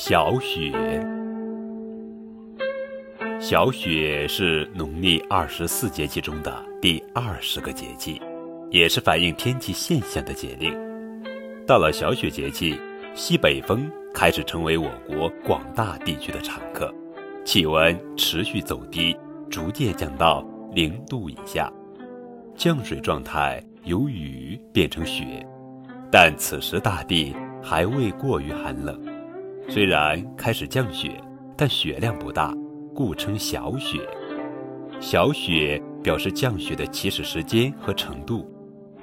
小雪，小雪是农历二十四节气中的第二十个节气，也是反映天气现象的节令。到了小雪节气，西北风开始成为我国广大地区的常客，气温持续走低，逐渐降到零度以下，降水状态由雨变成雪，但此时大地还未过于寒冷。虽然开始降雪，但雪量不大，故称小雪。小雪表示降雪的起始时间和程度。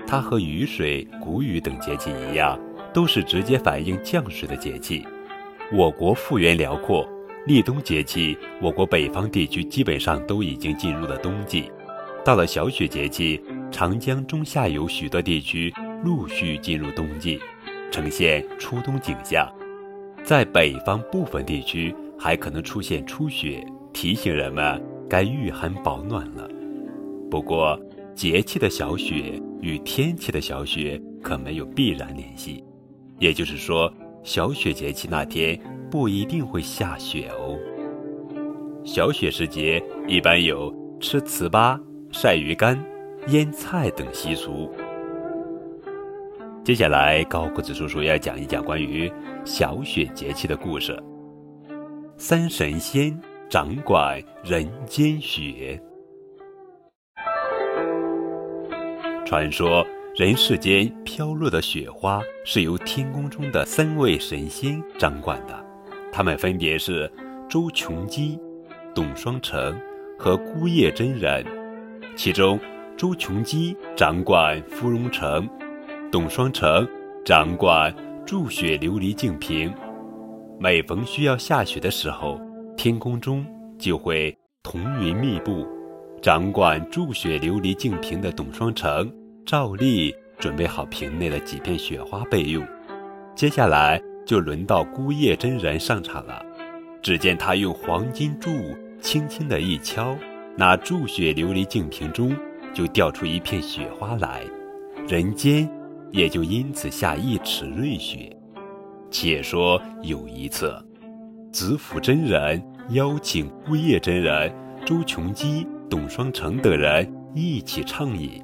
它和雨水、谷雨等节气一样，都是直接反映降水的节气。我国幅员辽阔，立冬节气，我国北方地区基本上都已经进入了冬季。到了小雪节气，长江中下游许多地区陆续进入冬季，呈现初冬景象。在北方部分地区还可能出现初雪，提醒人们该御寒保暖了。不过，节气的小雪与天气的小雪可没有必然联系，也就是说，小雪节气那天不一定会下雪哦。小雪时节一般有吃糍粑、晒鱼干、腌菜等习俗。接下来，高个子叔叔要讲一讲关于小雪节气的故事。三神仙掌管人间雪。传说人世间飘落的雪花是由天宫中的三位神仙掌管的，他们分别是周琼基、董双成和孤叶真人。其中，周琼基掌管芙蓉城。董双成掌管筑雪琉璃净瓶，每逢需要下雪的时候，天空中就会彤云密布。掌管筑雪琉璃净瓶的董双成照例准备好瓶内的几片雪花备用。接下来就轮到孤叶真人上场了。只见他用黄金柱轻轻的一敲，那筑雪琉璃净瓶中就掉出一片雪花来，人间。也就因此下一尺瑞雪。且说有一次，子府真人邀请孤叶真人、周琼基、董双成等人一起畅饮。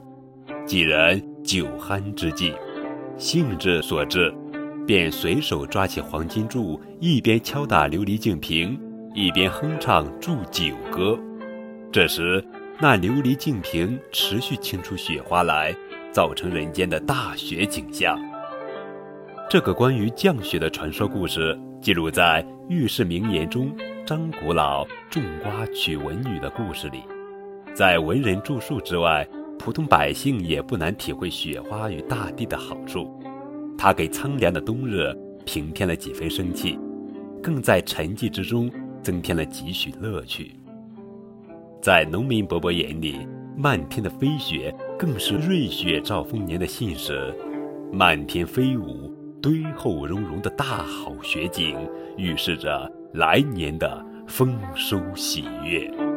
几人酒酣之际，兴致所致，便随手抓起黄金柱，一边敲打琉璃净瓶，一边哼唱祝酒歌。这时，那琉璃净瓶持续倾出雪花来。造成人间的大雪景象。这个关于降雪的传说故事，记录在《御世名言》中张古老种瓜娶文女的故事里。在文人著述之外，普通百姓也不难体会雪花与大地的好处。它给苍凉的冬日平添了几分生气，更在沉寂之中增添了几许乐趣。在农民伯伯眼里，漫天的飞雪。更是瑞雪兆丰年的信使，漫天飞舞、堆厚融融的大好雪景，预示着来年的丰收喜悦。